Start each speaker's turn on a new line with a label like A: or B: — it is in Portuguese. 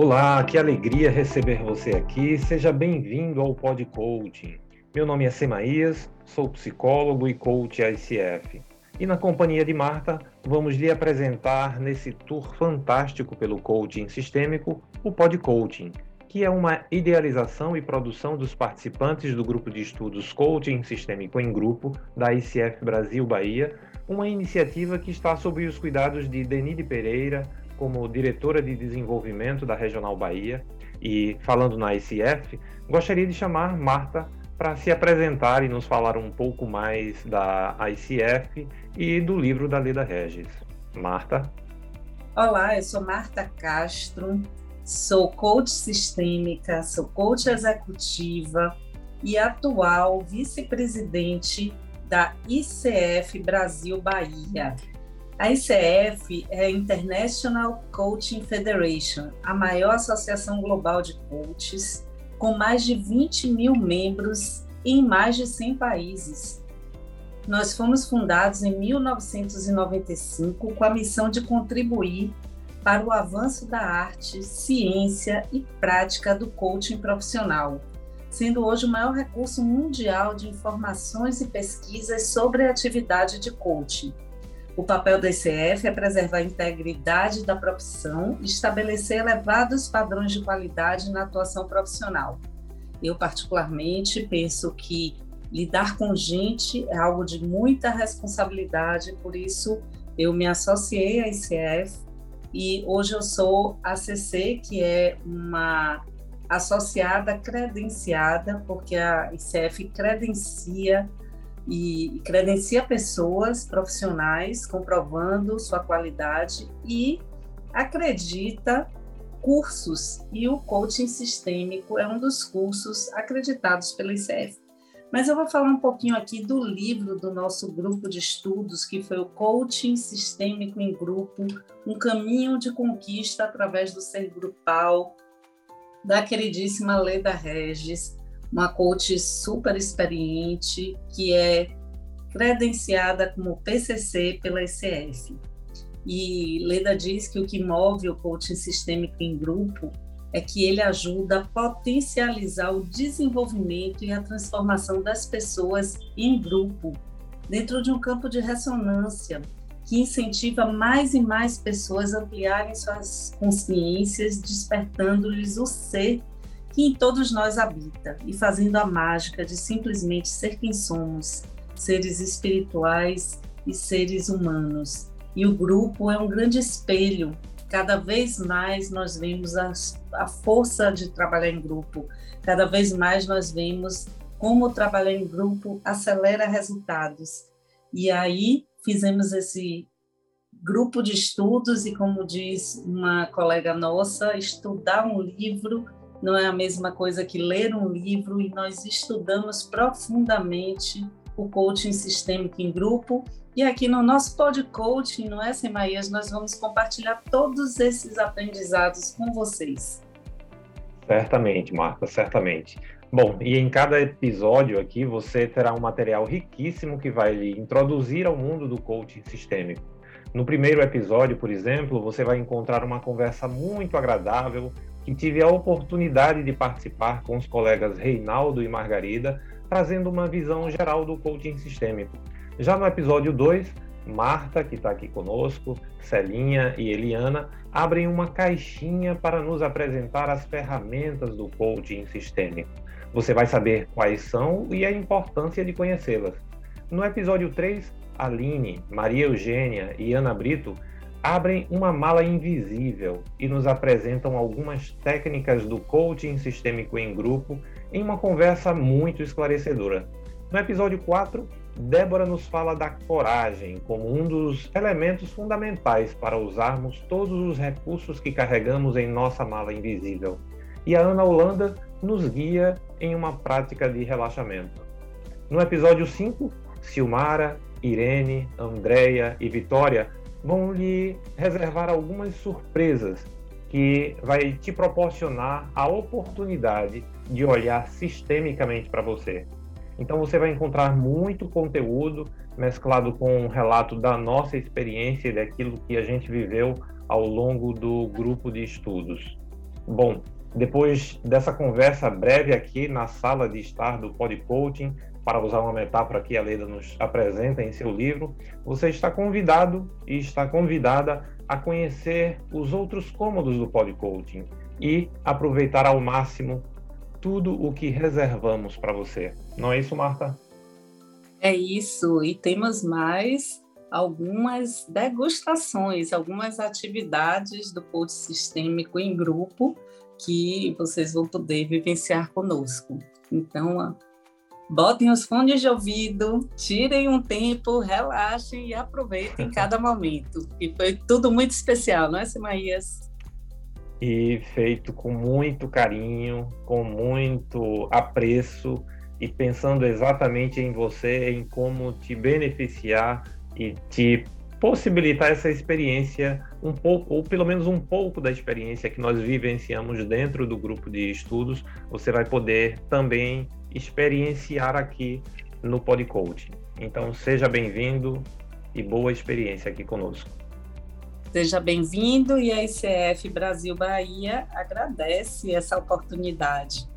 A: Olá, que alegria receber você aqui. Seja bem-vindo ao Pod Coaching. Meu nome é Semaías, sou psicólogo e coach ICF. E na companhia de Marta, vamos lhe apresentar nesse tour fantástico pelo coaching sistêmico, o Pod Coaching, que é uma idealização e produção dos participantes do grupo de estudos Coaching Sistêmico em Grupo da ICF Brasil Bahia, uma iniciativa que está sob os cuidados de Denide Pereira, como diretora de desenvolvimento da Regional Bahia e falando na ICF, gostaria de chamar Marta para se apresentar e nos falar um pouco mais da ICF e do livro da Leda Regis. Marta.
B: Olá, eu sou Marta Castro, sou coach sistêmica, sou coach executiva e atual vice-presidente da ICF Brasil Bahia. A ICF é a International Coaching Federation, a maior associação global de coaches, com mais de 20 mil membros em mais de 100 países. Nós fomos fundados em 1995 com a missão de contribuir para o avanço da arte, ciência e prática do coaching profissional, sendo hoje o maior recurso mundial de informações e pesquisas sobre a atividade de coaching o papel da ICF é preservar a integridade da profissão e estabelecer elevados padrões de qualidade na atuação profissional. Eu, particularmente, penso que lidar com gente é algo de muita responsabilidade, por isso eu me associei à ICF e hoje eu sou ACC, que é uma associada credenciada, porque a ICF credencia e credencia pessoas profissionais comprovando sua qualidade e acredita cursos e o coaching sistêmico é um dos cursos acreditados pela ICF. Mas eu vou falar um pouquinho aqui do livro do nosso grupo de estudos, que foi o Coaching Sistêmico em Grupo, um caminho de conquista através do ser grupal, da queridíssima Leda Regis, uma coach super experiente que é credenciada como PCC pela ICF. E Leda diz que o que move o coaching sistêmico em grupo é que ele ajuda a potencializar o desenvolvimento e a transformação das pessoas em grupo, dentro de um campo de ressonância que incentiva mais e mais pessoas a ampliarem suas consciências, despertando-lhes o ser que em todos nós habita e fazendo a mágica de simplesmente ser quem somos, seres espirituais e seres humanos. E o grupo é um grande espelho. Cada vez mais nós vemos a, a força de trabalhar em grupo, cada vez mais nós vemos como trabalhar em grupo acelera resultados. E aí fizemos esse grupo de estudos e, como diz uma colega nossa, estudar um livro não é a mesma coisa que ler um livro e nós estudamos profundamente o coaching sistêmico em grupo. E aqui no nosso pod coaching, não é, Semaías, nós vamos compartilhar todos esses aprendizados com vocês.
A: Certamente, Marta, certamente. Bom, e em cada episódio aqui você terá um material riquíssimo que vai lhe introduzir ao mundo do coaching sistêmico. No primeiro episódio, por exemplo, você vai encontrar uma conversa muito agradável que tive a oportunidade de participar com os colegas Reinaldo e Margarida, trazendo uma visão geral do coaching sistêmico. Já no episódio 2, Marta, que está aqui conosco, Celinha e Eliana, abrem uma caixinha para nos apresentar as ferramentas do coaching sistêmico. Você vai saber quais são e a importância de conhecê-las. No episódio 3, Aline, Maria Eugênia e Ana Brito abrem uma mala invisível e nos apresentam algumas técnicas do coaching sistêmico em grupo em uma conversa muito esclarecedora. No episódio 4, Débora nos fala da coragem como um dos elementos fundamentais para usarmos todos os recursos que carregamos em nossa mala invisível. E a Ana Holanda nos guia em uma prática de relaxamento. No episódio 5, Silmara, Irene, Andréia e Vitória vão lhe reservar algumas surpresas que vai te proporcionar a oportunidade de olhar sistemicamente para você. Então você vai encontrar muito conteúdo mesclado com um relato da nossa experiência e daquilo que a gente viveu ao longo do grupo de estudos. Bom, depois dessa conversa breve aqui na sala de estar do Pod Coaching, para usar uma metáfora que a Leda nos apresenta em seu livro, você está convidado e está convidada a conhecer os outros cômodos do Pod Coaching e aproveitar ao máximo tudo o que reservamos para você. Não é isso, Marta?
B: É isso, e temos mais algumas degustações, algumas atividades do coach sistêmico em grupo que vocês vão poder vivenciar conosco. Então, botem os fones de ouvido, tirem um tempo, relaxem e aproveitem cada momento. E foi tudo muito especial, não é, Semaías?
A: E feito com muito carinho, com muito apreço e pensando exatamente em você, em como te beneficiar e te possibilitar essa experiência um pouco, ou pelo menos um pouco da experiência que nós vivenciamos dentro do grupo de estudos, você vai poder também experienciar aqui no Podcoaching. Então, seja bem-vindo e boa experiência aqui conosco.
B: Seja bem-vindo e a ICF Brasil Bahia agradece essa oportunidade.